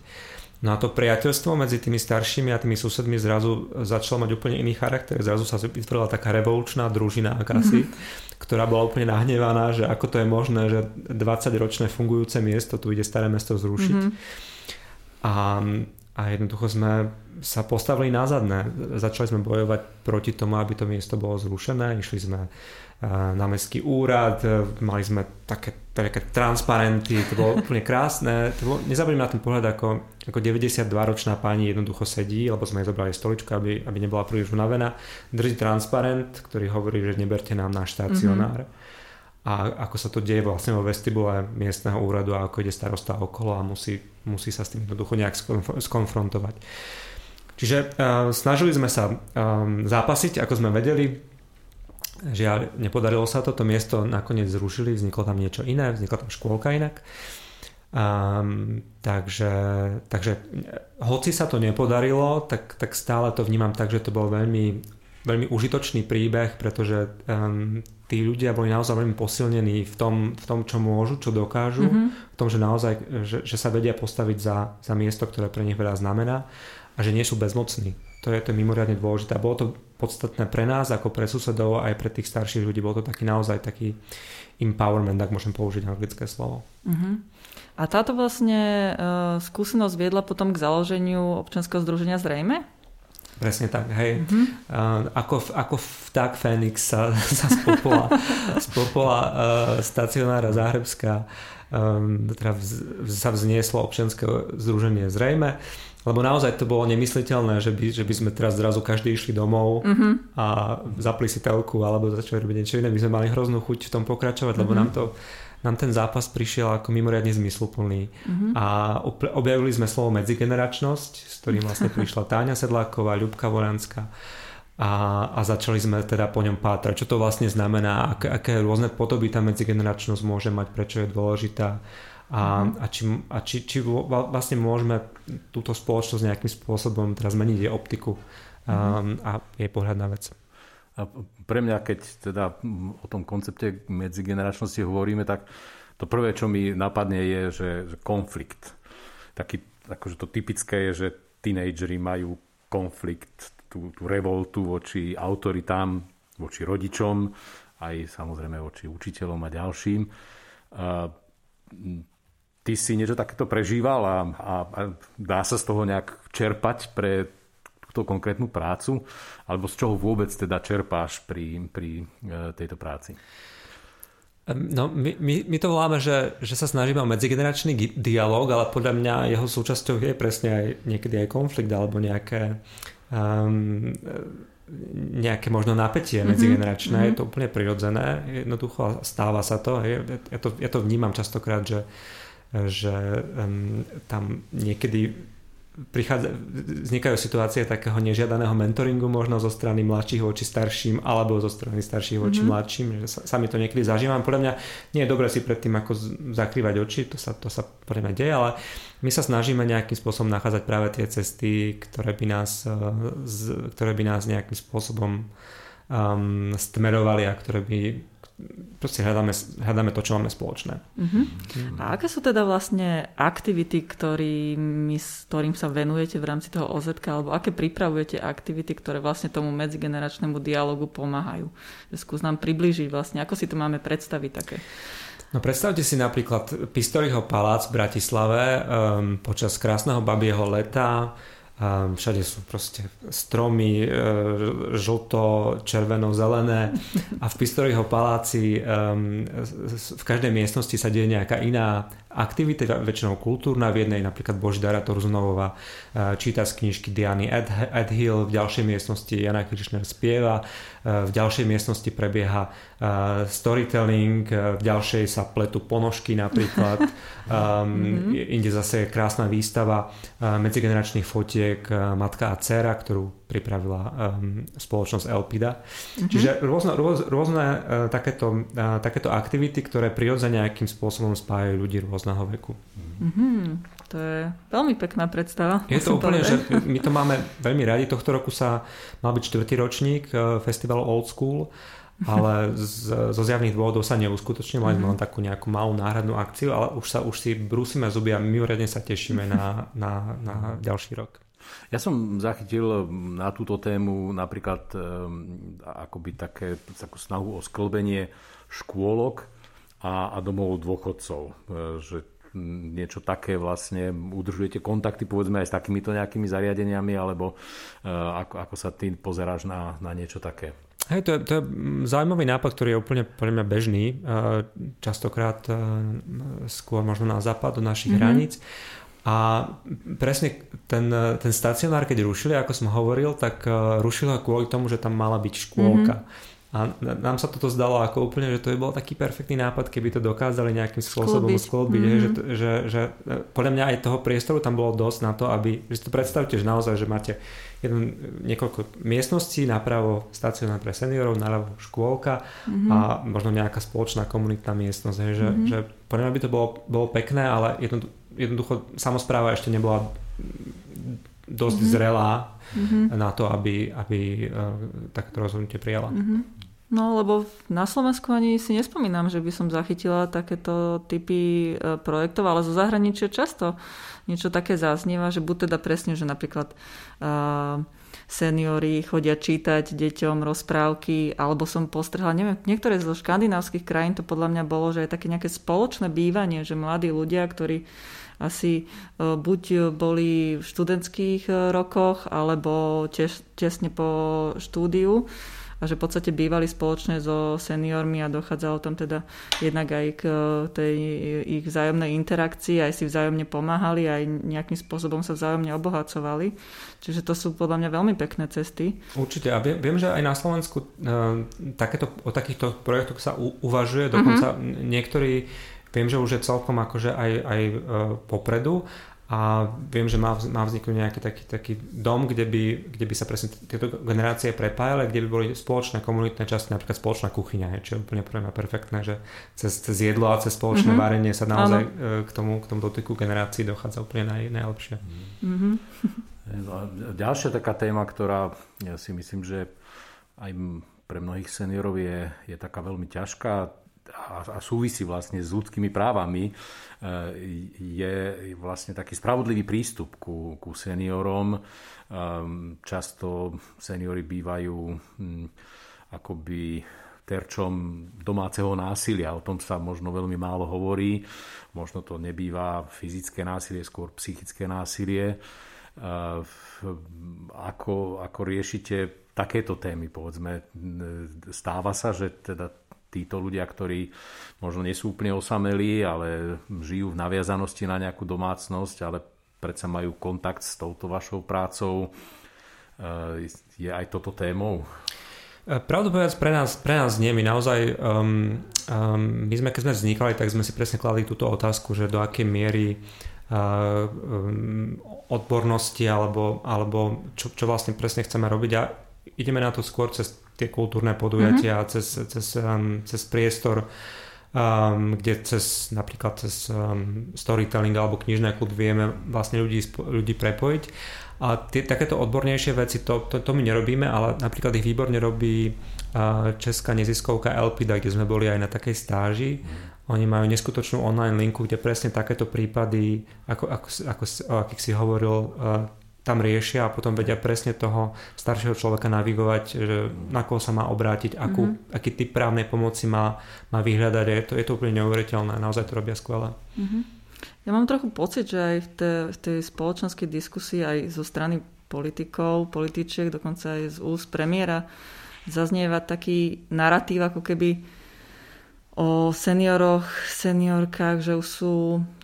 No a to priateľstvo medzi tými staršími a tými susedmi zrazu začalo mať úplne iný charakter. Zrazu sa vytvorila taká revolučná družina akási, mm-hmm. ktorá bola úplne nahnevaná, že ako to je možné, že 20-ročné fungujúce miesto, tu ide staré mesto zrušiť. Mm-hmm. A, a jednoducho sme sa postavili na zadné. Začali sme bojovať proti tomu, aby to miesto bolo zrušené. Išli sme na mestský úrad, e, mali sme také, také transparenty, to bolo úplne krásne. To na ten pohľad, ako, ako 92-ročná pani jednoducho sedí, lebo sme jej zobrali stoličku, aby, aby nebola príliš unavená. Drží transparent, ktorý hovorí, že neberte nám náš stacionár. Mm-hmm. A ako sa to deje vlastne vo vestibule miestneho úradu a ako ide starosta okolo a musí, musí sa s tým jednoducho nejak skonfrontovať. Čiže uh, snažili sme sa um, zápasiť, ako sme vedeli, Žiaľ, nepodarilo sa to, to miesto nakoniec zrušili, vzniklo tam niečo iné, vznikla tam škôlka inak. Um, takže, takže hoci sa to nepodarilo, tak, tak stále to vnímam tak, že to bol veľmi, veľmi užitočný príbeh, pretože um, tí ľudia boli naozaj veľmi posilnení v tom, v tom čo môžu, čo dokážu, mm-hmm. v tom, že naozaj že, že sa vedia postaviť za, za miesto, ktoré pre nich veľa znamená a že nie sú bezmocní. To je to mimoriadne dôležité. A bolo to podstatné pre nás, ako pre susedov, aj pre tých starších ľudí. Bol to taký naozaj taký empowerment, ak môžem použiť anglické slovo. Uh-huh. A táto vlastne uh, skúsenosť viedla potom k založeniu občanského združenia Zrejme? Presne tak, hej. Mm-hmm. Uh, ako, ako vták Fénix sa, [LAUGHS] sa z popola, z popola uh, stacionára Záhrebská um, teda vz, sa vznieslo občianske združenie zrejme, lebo naozaj to bolo nemysliteľné, že by, že by sme teraz zrazu každý išli domov mm-hmm. a zapli si telku alebo začali robiť niečo iné. My sme mali hroznú chuť v tom pokračovať, lebo mm-hmm. nám to nám ten zápas prišiel ako mimoriadne zmysluplný. Mm-hmm. A objavili sme slovo medzigeneračnosť, s ktorým vlastne [LAUGHS] prišla Táňa Sedláková, Ľubka Voranská a, a začali sme teda po ňom pátrať, čo to vlastne znamená, aké, aké rôzne podoby tá medzigeneračnosť môže mať, prečo je dôležitá a, mm-hmm. a, či, a či, či vlastne môžeme túto spoločnosť nejakým spôsobom teraz zmeniť jej optiku mm-hmm. a, a jej pohľad na vec. A pre mňa, keď teda o tom koncepte medzigeneračnosti hovoríme, tak to prvé, čo mi napadne, je, že, že konflikt. Taký, akože to typické je, že tínejdžeri majú konflikt, tú, tú revoltu voči autoritám, voči rodičom, aj samozrejme voči učiteľom a ďalším. A, ty si niečo takéto prežíval a, a, a dá sa z toho nejak čerpať pre túto konkrétnu prácu? Alebo z čoho vôbec teda čerpáš pri, pri e, tejto práci? No, my, my, my to voláme, že, že sa snažíme o medzigeneračný dialog, ale podľa mňa jeho súčasťou je presne aj niekedy aj konflikt alebo nejaké um, nejaké možno napätie mm-hmm. medzigeneračné, mm-hmm. je to úplne prirodzené, jednoducho stáva sa to. Ja, ja, to, ja to vnímam častokrát, že, že um, tam niekedy prichádza, vznikajú situácie takého nežiadaného mentoringu možno zo strany mladších voči starším alebo zo strany starších voči mm-hmm. mladším, že sa, sami to niekedy zažívam. Podľa mňa nie je dobre si predtým ako zakrývať oči, to sa, to sa podľa mňa deje, ale my sa snažíme nejakým spôsobom nachádzať práve tie cesty, ktoré by nás, eh, ktoré by nás nejakým spôsobom um, stmerovali a ktoré by proste hľadáme, hľadáme to, čo máme spoločné. Uh-huh. A aké sú teda vlastne aktivity, ktorými, ktorým sa venujete v rámci toho OZ, alebo aké pripravujete aktivity, ktoré vlastne tomu medzigeneračnému dialogu pomáhajú? Skús nám približiť vlastne, ako si to máme predstaviť také. No predstavte si napríklad Pistoriho palác v Bratislave um, počas krásneho babieho leta všade sú proste stromy, e, žlto, červeno, zelené. A v Pistoriho paláci v každej miestnosti sa deje nejaká iná aktivita, väčšinou kultúrna, v jednej napríklad Boždara Torzunová e, číta z knižky Diany Ed, Ed Hill, v ďalšej miestnosti Jana Krišner spieva, e, v ďalšej miestnosti prebieha storytelling, v ďalšej sa pletú ponožky napríklad, um, [LAUGHS] inde zase krásna výstava medzigeneračných fotiek eh, Matka a dcera, ktorú pripravila um, spoločnosť Elpida. Mm-hmm. Čiže rôzne, rôz, rôzne uh, takéto, uh, takéto aktivity, ktoré prirodzene nejakým spôsobom spájajú ľudí rôzneho veku. Mm-hmm. To je veľmi pekná predstava. Je to úplne, že my to máme veľmi radi. Tohto roku sa mal byť čtvrtý ročník uh, festivalu Old School ale z, zo zjavných dôvodov sa neuskutočnil, mali sme len takú nejakú malú náhradnú akciu, ale už sa už si brúsime zuby a mimoriadne sa tešíme na, na, na ďalší rok. Ja som zachytil na túto tému napríklad um, akoby také takú snahu o sklbenie škôlok a, a domov dôchodcov, e, že niečo také vlastne udržujete kontakty povedzme aj s takýmito nejakými zariadeniami alebo uh, ako, ako sa ty pozeráš na, na niečo také? Hej, to je, to je zaujímavý nápad, ktorý je úplne pre mňa bežný, e, častokrát skôr možno na západ do našich mm-hmm. hraníc. A presne ten, ten stacionár, keď rušili, ako som hovoril, tak rušili ho kvôli tomu, že tam mala byť škôlka. Mm-hmm. A nám sa toto zdalo ako úplne, že to by bol taký perfektný nápad, keby to dokázali nejakým spôsobom sklbiť. Mm-hmm. Že, že, že podľa mňa aj toho priestoru tam bolo dosť na to, aby, že si to predstavte, že naozaj, že máte jeden, niekoľko miestností, napravo stacionár pre seniorov, naľavo škôlka mm-hmm. a možno nejaká spoločná komunitná miestnosť. Že, mm-hmm. že podľa mňa by to bolo, bolo pekné, ale jednoducho jednoducho samozpráva ešte nebola dosť mm-hmm. zrelá mm-hmm. na to, aby, aby uh, takéto rozhodnutie prijala. Mm-hmm. No lebo na Slovensku ani si nespomínam, že by som zachytila takéto typy uh, projektov, ale zo zahraničia často niečo také zaznieva, že buď teda presne, že napríklad uh, seniory chodia čítať deťom rozprávky, alebo som postrhla, neviem, niektoré zo škandinávskych krajín to podľa mňa bolo, že je také nejaké spoločné bývanie, že mladí ľudia, ktorí asi buď boli v študentských rokoch, alebo tesne po štúdiu a že v podstate bývali spoločne so seniormi a dochádzalo tam teda jednak aj k e, tej ich vzájomnej interakcii, aj si vzájomne pomáhali, aj nejakým spôsobom sa vzájomne obohacovali. Čiže to sú podľa mňa veľmi pekné cesty. Určite. A viem, viem že aj na Slovensku uh, takéto, o takýchto projektoch sa u, uvažuje. Dokonca uh-huh. niektorí, viem, že už je celkom akože aj, aj uh, popredu a viem, že má, má vzniknúť nejaký taký, taký dom, kde by, kde by sa presne tieto generácie prepájali, kde by boli spoločné komunitné časti, napríklad spoločná kuchyňa, čo je úplne pre mňa perfektné, že cez, cez jedlo a cez spoločné mm-hmm. varenie sa naozaj ano. E, k tomu, k tomu dotyku generácií dochádza úplne naj, najlepšie. [LAUGHS] Mm-hmm. Ďalšia taká téma, ktorá ja si myslím, že aj pre mnohých seniorov je, je taká veľmi ťažká, a, súvisí vlastne s ľudskými právami, e, je vlastne taký spravodlivý prístup ku, ku seniorom. E, často seniory bývajú akoby terčom domáceho násilia. O tom sa možno veľmi málo hovorí. Možno to nebýva fyzické násilie, skôr psychické násilie. E, ako, ako riešite takéto témy, povedzme, stáva sa, že teda títo ľudia, ktorí možno nie sú úplne osamelí, ale žijú v naviazanosti na nejakú domácnosť, ale predsa majú kontakt s touto vašou prácou. Eh, je aj toto témou? Eh, pravdu povedať, pre nás, pre nás nie. My naozaj, um, um, my sme, keď sme vznikali, tak sme si presne kladli túto otázku, že do akej miery uh, um, odbornosti alebo, alebo čo, čo vlastne presne chceme robiť a ideme na to skôr cez tie kultúrne podujatia, mm-hmm. cez, cez, um, cez priestor, um, kde cez napríklad cez um, storytelling alebo knižné klub vieme vlastne ľudí, ľudí prepojiť. A tie, takéto odbornejšie veci, to, to, to my nerobíme, ale napríklad ich výborne robí uh, česká neziskovka Elpida, kde sme boli aj na takej stáži. Oni majú neskutočnú online linku, kde presne takéto prípady, ako, ako, ako, ako akých si hovoril, uh, tam riešia a potom vedia presne toho staršieho človeka navigovať, že na koho sa má obrátiť, akú, mm-hmm. aký typ právnej pomoci má, má vyhľadať. Je to, je to úplne neuveriteľné, naozaj to robia skvelé. Mm-hmm. Ja mám trochu pocit, že aj v, tej, v tej spoločenskej diskusii aj zo strany politikov, političiek, dokonca aj z úst premiéra zaznieva taký narratív, ako keby o senioroch, seniorkách, že už sú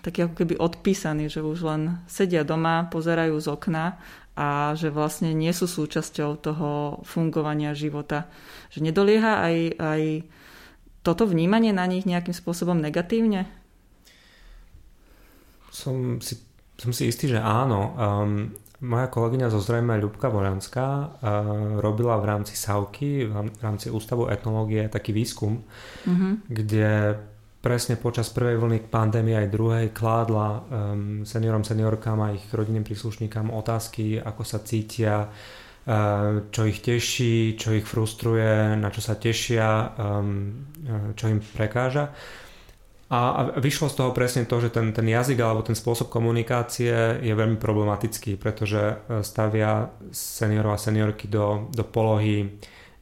takí ako keby odpísaní, že už len sedia doma, pozerajú z okna a že vlastne nie sú súčasťou toho fungovania života. Že nedolieha aj, aj toto vnímanie na nich nejakým spôsobom negatívne? Som si, som si istý, že áno. Um, moja kolegyňa zo zrejme Ľubka Voranská uh, robila v rámci SAUKY, v rámci Ústavu etnológie taký výskum, mm-hmm. kde presne počas prvej vlny pandémie aj druhej kládla um, seniorom, seniorkám a ich rodinným príslušníkám otázky, ako sa cítia, uh, čo ich teší, čo ich frustruje, na čo sa tešia, um, čo im prekáža. A vyšlo z toho presne to, že ten, ten jazyk alebo ten spôsob komunikácie je veľmi problematický, pretože e, stavia seniorov a seniorky do, do polohy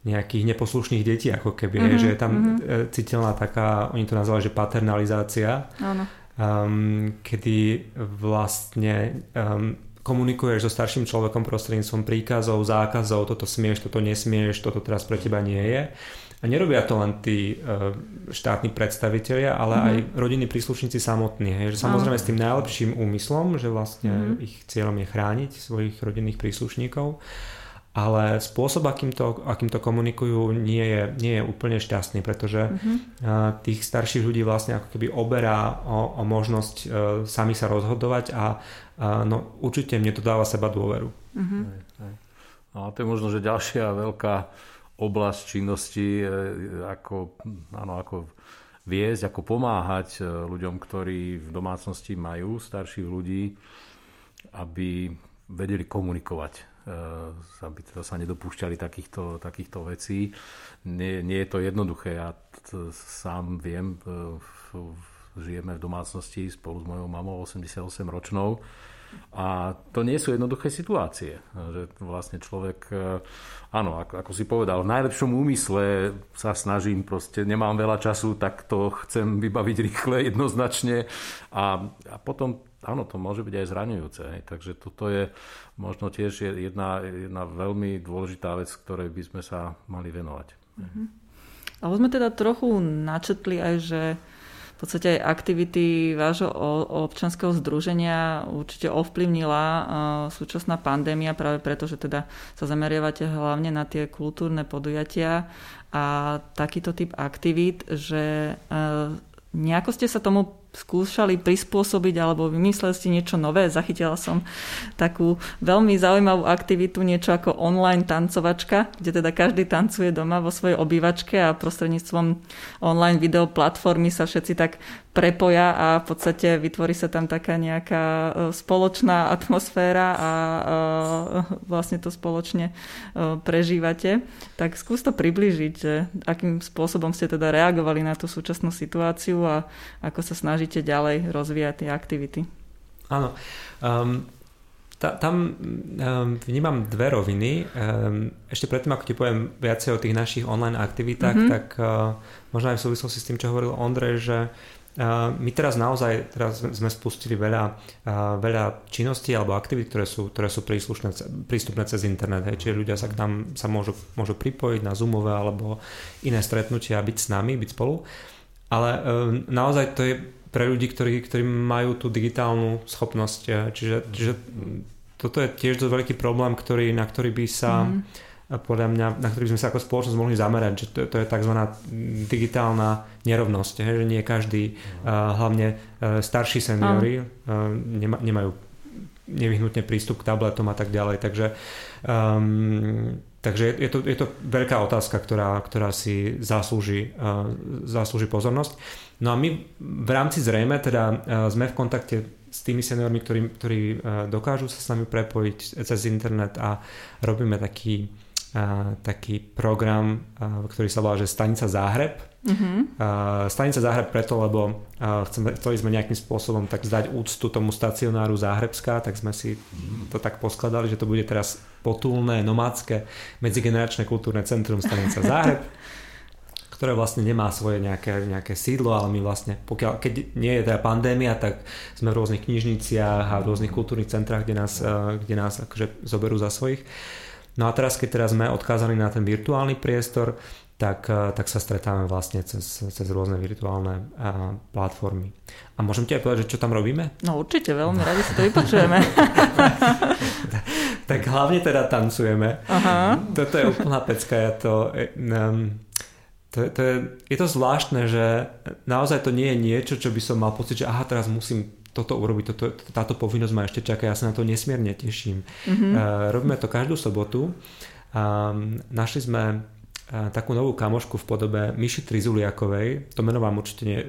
nejakých neposlušných detí, ako keby, mm-hmm, že je tam mm-hmm. citeľná taká, oni to nazvali, že paternalizácia, Áno. Um, kedy vlastne um, komunikuješ so starším človekom prostredníctvom príkazov, zákazov, toto smieš, toto nesmieš, toto teraz pre teba nie je. A nerobia to len tí uh, štátni predstavitelia, ale mm-hmm. aj rodinní príslušníci samotní. Hej. Že samozrejme s tým najlepším úmyslom, že vlastne mm-hmm. ich cieľom je chrániť svojich rodinných príslušníkov, ale spôsob, akým to, akým to komunikujú, nie je, nie je úplne šťastný, pretože mm-hmm. tých starších ľudí vlastne ako keby oberá o, o možnosť uh, sami sa rozhodovať a uh, no, určite mne to dáva seba dôveru. Mm-hmm. No a to je možno, že ďalšia veľká oblasť činnosti, e, ako, áno, ako viesť, ako pomáhať e, ľuďom, ktorí v domácnosti majú starších ľudí, aby vedeli komunikovať, e, aby teda sa nedopúšťali takýchto, takýchto vecí. Nie, nie je to jednoduché. Ja t- sám viem, žijeme v domácnosti spolu s mojou mamou 88 ročnou a to nie sú jednoduché situácie. Že vlastne človek, e, áno, ako, ako si povedal, v najlepšom úmysle sa snažím, proste nemám veľa času, tak to chcem vybaviť rýchle, jednoznačne. A, a potom áno, to môže byť aj zraňujúce. Hej. Takže toto je možno tiež jedna, jedna veľmi dôležitá vec, ktorej by sme sa mali venovať. Mm-hmm. Sme teda trochu načetli aj, že podstate aj aktivity vášho občanského združenia určite ovplyvnila súčasná pandémia práve preto, že teda sa zameriavate hlavne na tie kultúrne podujatia a takýto typ aktivít, že nejako ste sa tomu skúšali prispôsobiť alebo vymysleli ste niečo nové. Zachytila som takú veľmi zaujímavú aktivitu, niečo ako online tancovačka, kde teda každý tancuje doma vo svojej obývačke a prostredníctvom online video platformy sa všetci tak prepoja a v podstate vytvorí sa tam taká nejaká e, spoločná atmosféra a e, vlastne to spoločne e, prežívate. Tak skús to približiť, akým spôsobom ste teda reagovali na tú súčasnú situáciu a ako sa snažíte ďalej rozvíjať tie aktivity. Áno. Um, ta, tam um, vnímam dve roviny. Um, ešte predtým, ako ti poviem viacej o tých našich online aktivitách, mm-hmm. tak uh, možno aj v súvislosti s tým, čo hovoril Ondrej, že my teraz naozaj teraz sme spustili veľa, veľa činností alebo aktivít, ktoré sú, ktoré sú príslušné, prístupné cez internet. Hej. Čiže ľudia sa k nám sa môžu, môžu pripojiť na Zoomové alebo iné stretnutia byť s nami, byť spolu. Ale naozaj to je pre ľudí, ktorí, ktorí majú tú digitálnu schopnosť. E, čiže, čiže toto je tiež dosť veľký problém, ktorý, na ktorý by sa mm podľa mňa, na ktorých sme sa ako spoločnosť mohli zamerať, že to, to je tzv. digitálna nerovnosť, he, že nie každý, uh, hlavne uh, starší seniory, uh, nema, nemajú nevyhnutne prístup k tabletom a tak ďalej, takže um, Takže je to, je to veľká otázka, ktorá, ktorá si zaslúži, uh, zaslúži pozornosť. No a my v rámci zrejme teda uh, sme v kontakte s tými seniormi, ktorí, ktorí uh, dokážu sa s nami prepojiť cez internet a robíme taký taký program, ktorý sa volá, že Stanica Záhreb. Uh-huh. Stanica Záhreb preto, lebo chceli sme nejakým spôsobom tak zdať úctu tomu stacionáru Záhrebská, tak sme si to tak poskladali, že to bude teraz potulné, nomádske, medzigeneračné kultúrne centrum Stanica [LAUGHS] Záhreb ktoré vlastne nemá svoje nejaké, nejaké sídlo, ale my vlastne, pokiaľ, keď nie je teda pandémia, tak sme v rôznych knižniciach a v rôznych kultúrnych centrách, kde nás, kde nás akože zoberú za svojich. No a teraz, keď teraz sme odkázaní na ten virtuálny priestor, tak, eh, tak sa stretávame vlastne cez, cez rôzne virtuálne a, eh, platformy. A môžem ti aj povedať, že čo tam robíme? No určite, veľmi radi si to vypočujeme. [LAUGHS] tak hlavne teda tancujeme. Aha. Toto je úplná pecka. Ja to, um, to, to je, je to zvláštne, že naozaj to nie je niečo, čo by som mal pocit, že aha, teraz musím toto urobiť, toto, táto povinnosť ma ešte čaká, ja sa na to nesmierne teším. Mm-hmm. Uh, robíme to každú sobotu. Um, našli sme uh, takú novú kamošku v podobe Myši Trizuliakovej, to meno vám určite nie,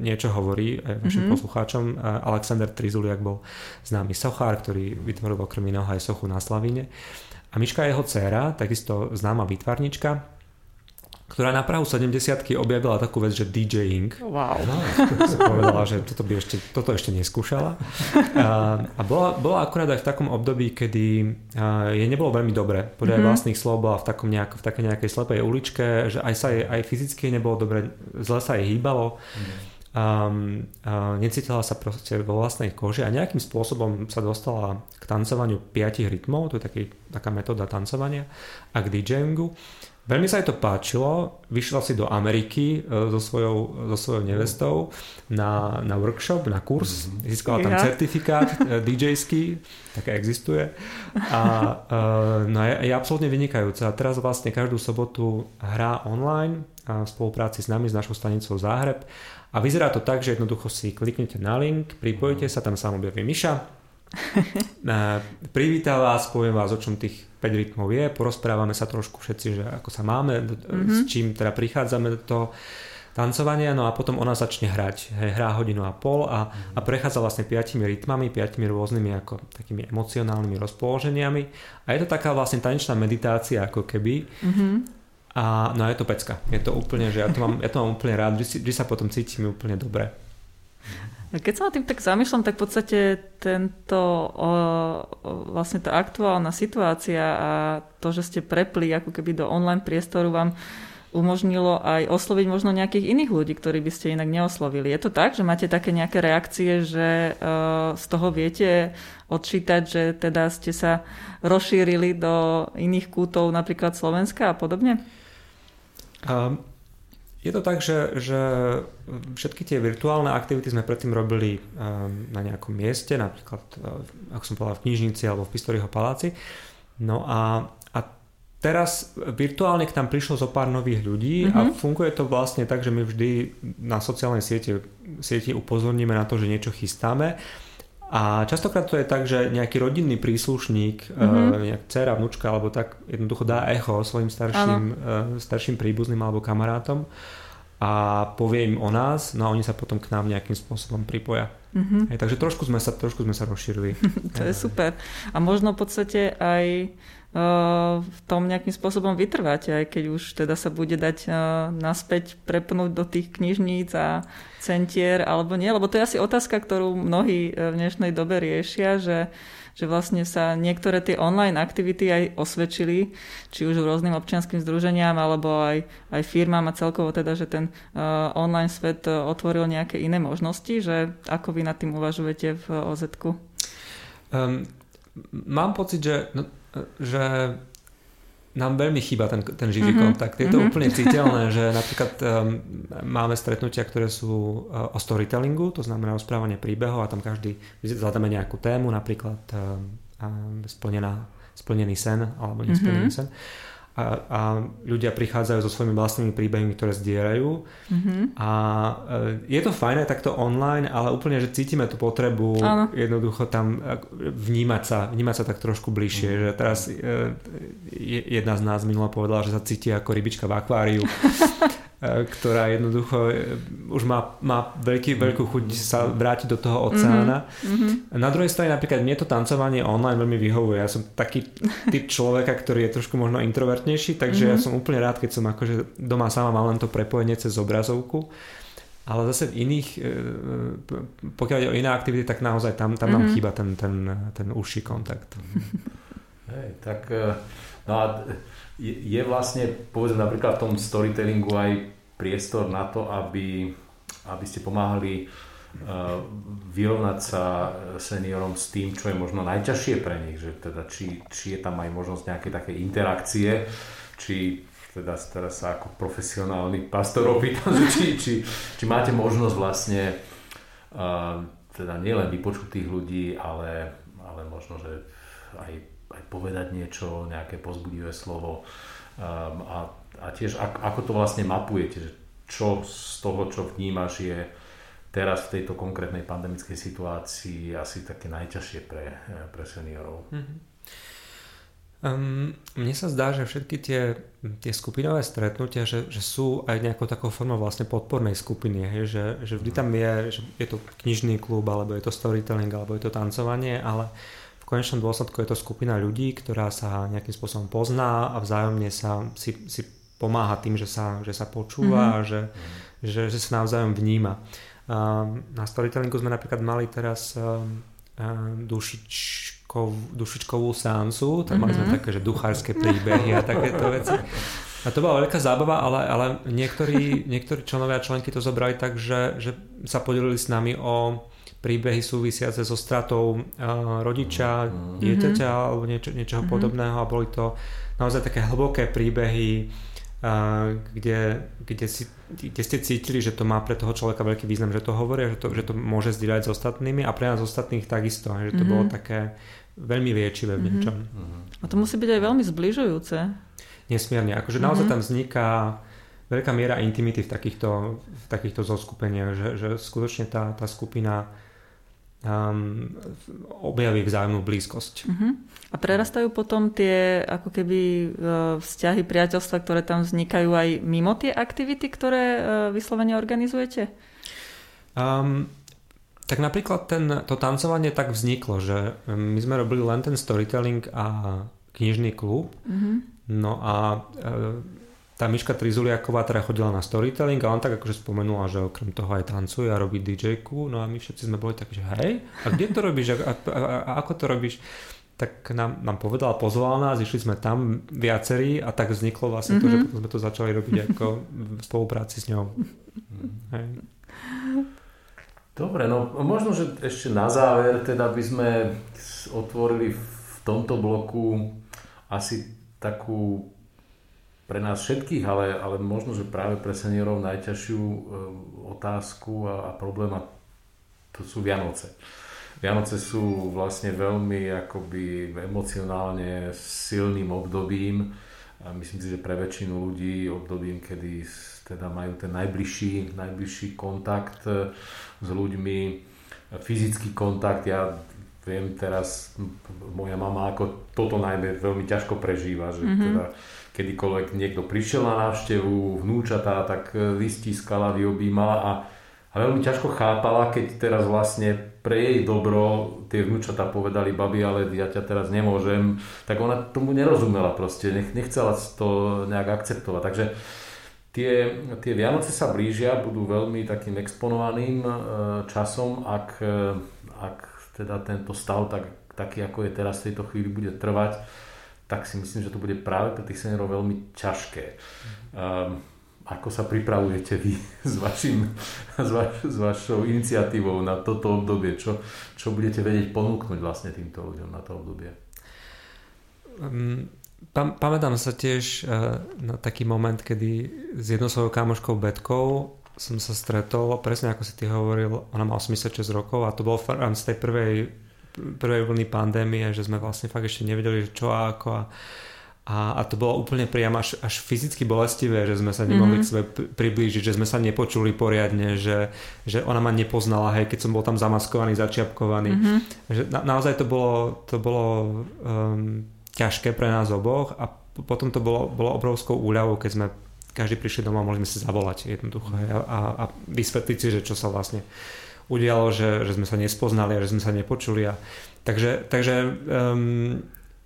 niečo hovorí aj našim mm-hmm. poslucháčom. Uh, Alexander Trizuliak bol známy sochár, ktorý vytvoril okrem iného aj sochu na Slavíne. A Miška je jeho dcéra, takisto známa výtvarnička, ktorá na Prahu 70 objavila takú vec, že DJing. Wow. No, povedala, že toto, by ešte, toto ešte neskúšala. A, a bola, bola akurát aj v takom období, kedy jej nebolo veľmi dobre. Podľa mm-hmm. vlastných slov bola v, takom nejak, v takej nejakej slepej uličke, že aj sa jej aj fyzicky nebolo dobre, zle sa jej hýbalo. Mm-hmm. Um, uh, necítila sa proste vo vlastnej koži a nejakým spôsobom sa dostala k tancovaniu piatich rytmov, to je taký, taká metóda tancovania a k DJingu. Veľmi sa jej to páčilo, vyšla si do Ameriky e, so svojou, so svojou nevestou na, na workshop, na kurz, mhm. získala tam ja. certifikát e, [LAUGHS] DJ-ský, také existuje a e, no je, je absolútne vynikajúca. A teraz vlastne každú sobotu hrá online a v spolupráci s nami, s našou stanicou Záhreb a vyzerá to tak, že jednoducho si kliknete na link, pripojíte sa, tam sa objaví Miša, [LAUGHS] Privítam vás, poviem vás, o čom tých 5 rytmov je, porozprávame sa trošku všetci, že ako sa máme, mm-hmm. s čím teda prichádzame do toho tancovania, no a potom ona začne hrať. Hej, hrá hodinu a pol a, a prechádza vlastne piatimi rytmami, piatimi rôznymi ako takými emocionálnymi rozpoloženiami a je to taká vlastne tanečná meditácia ako keby. Mm-hmm. A no je to pecka. Je to úplne, že ja to mám, ja to mám úplne rád, že, že sa potom cítim úplne dobre. Keď sa na tým tak zamýšľam, tak v podstate tento, o, vlastne tá aktuálna situácia a to, že ste prepli ako keby do online priestoru vám umožnilo aj osloviť možno nejakých iných ľudí, ktorí by ste inak neoslovili. Je to tak, že máte také nejaké reakcie, že uh, z toho viete odčítať, že teda ste sa rozšírili do iných kútov, napríklad Slovenska a podobne? Um, je to tak, že, že všetky tie virtuálne aktivity sme predtým robili um, na nejakom mieste, napríklad, uh, ako som povedal, v knižnici alebo v Pistoriho paláci. No a, a teraz virtuálne k nám prišlo zo pár nových ľudí mm-hmm. a mhm. funguje to vlastne tak, že my vždy na sociálnej siete, siete upozorníme na to, že niečo chystáme a častokrát to je tak, že nejaký rodinný príslušník, mm-hmm. nejak dcera, vnúčka alebo tak jednoducho dá echo svojim starším, uh, starším príbuzným alebo kamarátom a povie im o nás, no a oni sa potom k nám nejakým spôsobom pripoja. Mm-hmm. Hej, takže trošku sme sa, trošku sme sa rozšírili. [LAUGHS] to je super. A možno v podstate aj v tom nejakým spôsobom vytrváte, aj keď už teda sa bude dať naspäť prepnúť do tých knižníc a centier alebo nie, lebo to je asi otázka, ktorú mnohí e, v dnešnej dobe riešia, že, že vlastne sa niektoré tie online aktivity aj osvedčili, či už rôznym občianským združeniam alebo aj, aj firmám a celkovo teda, že ten uh, online svet otvoril nejaké iné možnosti, že ako vy nad tým uvažujete v oz um, Mám pocit, že no, že nám veľmi chýba ten, ten živý mm-hmm. kontakt. Je to mm-hmm. úplne citeľné, že napríklad um, máme stretnutia, ktoré sú uh, o storytellingu, to znamená rozprávanie príbehov a tam každý zhľadáme nejakú tému, napríklad um, splnená, splnený sen alebo nesplnený mm-hmm. sen a, a ľudia prichádzajú so svojimi vlastnými príbehmi, ktoré zdieľajú. Mm-hmm. A e, je to fajné takto online, ale úplne, že cítime tú potrebu Áno. jednoducho tam vnímať sa, vnímať sa tak trošku bližšie. Mm. Že teraz e, jedna z nás minula povedala, že sa cíti ako rybička v akváriu. [LAUGHS] E, ktorá jednoducho e, už má, má veľký, veľkú chuť sa vrátiť do toho oceána. Mm-hmm. Na druhej strane napríklad mne to tancovanie online veľmi vyhovuje. Ja som taký typ človeka, ktorý je trošku možno introvertnejší, takže mm-hmm. ja som úplne rád, keď som akože doma sama mal len to prepojenie cez obrazovku. Ale zase v iných, e, pokiaľ ide o iné aktivity, tak naozaj tam, tam mm-hmm. nám mhm. chýba ten, ten, ten užší kontakt. [LAUGHS] Hej, tak no a je, vlastne, povedzme napríklad v tom storytellingu aj priestor na to, aby, aby ste pomáhali uh, vyrovnať sa seniorom s tým, čo je možno najťažšie pre nich, že teda či, či je tam aj možnosť nejaké také interakcie, či teda teraz sa ako profesionálny pastor opýtam, [LAUGHS] či, či, či máte možnosť vlastne uh, teda nielen vypočuť tých ľudí, ale, ale možno, že aj povedať niečo, nejaké pozbudivé slovo um, a, a tiež ak, ako to vlastne mapujete, čo z toho, čo vnímaš je teraz v tejto konkrétnej pandemickej situácii asi také najťažšie pre, pre seniorov. Mm-hmm. Um, mne sa zdá, že všetky tie, tie skupinové stretnutia, že, že sú aj nejakou takou formou vlastne podpornej skupiny, hej, že, že vždy tam je, že je to knižný klub, alebo je to storytelling, alebo je to tancovanie, ale konečnom dôsledku je to skupina ľudí, ktorá sa nejakým spôsobom pozná a vzájomne sa si, si pomáha tým, že sa, že sa počúva mm-hmm. a že, že, že sa navzájom vníma. Na storytellingu sme napríklad mali teraz dušičkov, dušičkovú seansu, tam mm-hmm. mali sme mhm. také, že duchárske príbehy a takéto veci. A to bola veľká zábava, ale, ale niektorí, niektorí členovia a členky to zobrali tak, že, že sa podelili s nami o príbehy súvisiace so stratou uh, rodiča, mm-hmm. dieťaťa alebo niečo, niečoho mm-hmm. podobného a boli to naozaj také hlboké príbehy, uh, kde, kde, si, kde ste cítili, že to má pre toho človeka veľký význam, že to hovoria, že to, že to môže zdieľať s ostatnými a pre nás ostatných takisto, že to mm-hmm. bolo také veľmi liečivé v mhm. niečom. Mm-hmm. A to musí byť aj veľmi zbližujúce. Nesmierne, akože mm-hmm. naozaj tam vzniká veľká miera intimity v takýchto, v takýchto zoskupeniach, že, že skutočne tá, tá skupina um, objaví vzájomnú blízkosť. Uh-huh. A prerastajú potom tie ako keby uh, vzťahy, priateľstva, ktoré tam vznikajú aj mimo tie aktivity, ktoré uh, vyslovene organizujete? Um, tak napríklad ten, to tancovanie tak vzniklo, že my sme robili len ten storytelling a knižný klub. Uh-huh. No a uh, tá Miška Trizuliaková teda chodila na storytelling a on tak akože spomenula, že okrem toho aj tancuje a robí dj no a my všetci sme boli takí, že hej, a kde to robíš a, a, a, a ako to robíš? tak nám, nám povedala, pozvala nás, išli sme tam viacerí a tak vzniklo vlastne mm-hmm. to, že mhm. potom sme to začali robiť ako v spolupráci s ňou. Hej. Dobre, no možno, že ešte na záver teda by sme otvorili v tomto bloku asi takú pre nás všetkých, ale, ale možno, že práve pre seniorov najťažšiu e, otázku a, a problém a to sú Vianoce. Vianoce sú vlastne veľmi akoby emocionálne silným obdobím. A myslím si, že pre väčšinu ľudí obdobím, kedy teda majú ten najbližší, najbližší kontakt e, s ľuďmi, fyzický kontakt. Ja viem teraz, moja mama ako toto najmä veľmi ťažko prežíva, že mm-hmm. teda kedykoľvek niekto prišiel na návštevu, vnúčatá, tak e, vystískala, vyobímala a, a veľmi ťažko chápala, keď teraz vlastne pre jej dobro tie vnúčatá povedali, babi, ale ja ťa teraz nemôžem, tak ona tomu nerozumela proste, nech, nechcela to nejak akceptovať. Takže tie, tie Vianoce sa blížia, budú veľmi takým exponovaným e, časom, ak, e, ak teda tento stav tak, taký, ako je teraz v tejto chvíli, bude trvať tak si myslím, že to bude práve pre tých seniorov veľmi ťažké. Um, ako sa pripravujete vy [LAUGHS] s, vašim, s, vaš, s vašou iniciatívou na toto obdobie? Čo, čo budete vedieť ponúknuť vlastne týmto ľuďom na to obdobie? Um, pam, pamätám sa tiež uh, na taký moment, kedy s jednou svojou kamoškou Betkou som sa stretol, presne ako si ty hovoril, ona má 86 rokov a to bol z tej prvej prvej vlny pandémie, že sme vlastne fakt ešte nevedeli, čo a ako a, a, a to bolo úplne priam až, až fyzicky bolestivé, že sme sa nemohli mm-hmm. k sebe priblížiť, že sme sa nepočuli poriadne, že, že ona ma nepoznala, hej, keď som bol tam zamaskovaný, začiapkovaný. Mm-hmm. Že na, naozaj to bolo, to bolo um, ťažké pre nás oboch a potom to bolo, bolo obrovskou úľavou, keď sme každý prišli domov a mohli sme si zavolať jednoducho hej, a, a vysvetliť si, že čo sa vlastne udialo, že, že sme sa nespoznali a že sme sa nepočuli. A, takže takže um,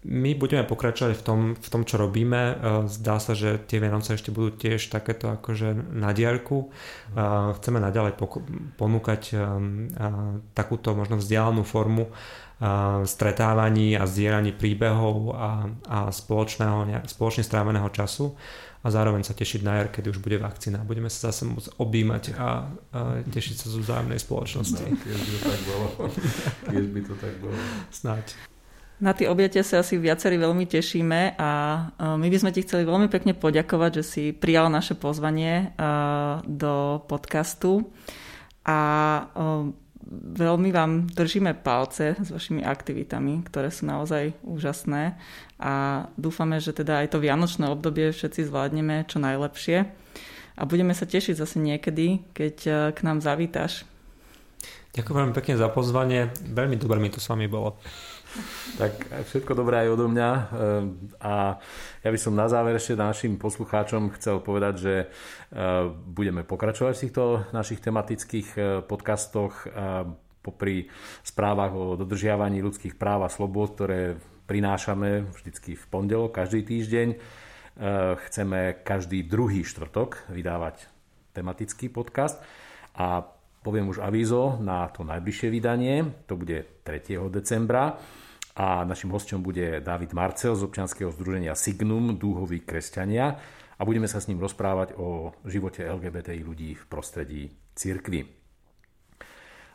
my budeme pokračovať v tom, v tom, čo robíme. Uh, zdá sa, že tie Vianoce ešte budú tiež takéto akože na diaľku. Uh, chceme naďalej ponúkať takúto možno vzdialenú formu stretávaní a zdieraní príbehov a, a spoločného, spoločne stráveného času a zároveň sa tešiť na jar, keď už bude vakcína. Budeme sa zase môcť objímať a, a tešiť sa zo vzájomnej spoločnosti. No, keď by to tak bolo. Keď by to tak bolo. Snáď. Na tie objatia sa asi viacerí veľmi tešíme a my by sme ti chceli veľmi pekne poďakovať, že si prijal naše pozvanie do podcastu a veľmi vám držíme palce s vašimi aktivitami, ktoré sú naozaj úžasné a dúfame, že teda aj to vianočné obdobie všetci zvládneme čo najlepšie a budeme sa tešiť zase niekedy, keď eh, k nám zavítaš. Ďakujem veľmi pekne za pozvanie, veľmi dobre mi to s vami bolo. Tak všetko dobré aj odo mňa. Eh, a ja by som na záver ešte našim poslucháčom chcel povedať, že eh, budeme pokračovať v týchto našich tematických eh, podcastoch popri správach o dodržiavaní ľudských práv a slobod, ktoré prinášame vždycky v pondelok, každý týždeň. Chceme každý druhý štvrtok vydávať tematický podcast a poviem už avízo na to najbližšie vydanie, to bude 3. decembra a našim hostom bude David Marcel z občianskeho združenia Signum Dúhoví kresťania a budeme sa s ním rozprávať o živote LGBTI ľudí v prostredí cirkvy.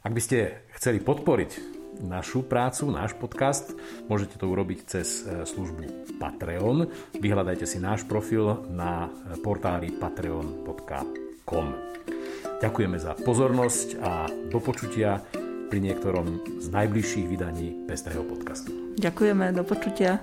Ak by ste chceli podporiť našu prácu, náš podcast, môžete to urobiť cez e, službu Patreon. Vyhľadajte si náš profil na portáli patreon.com. Ďakujeme za pozornosť a do počutia pri niektorom z najbližších vydaní Pestrého podcastu. Ďakujeme, do počutia.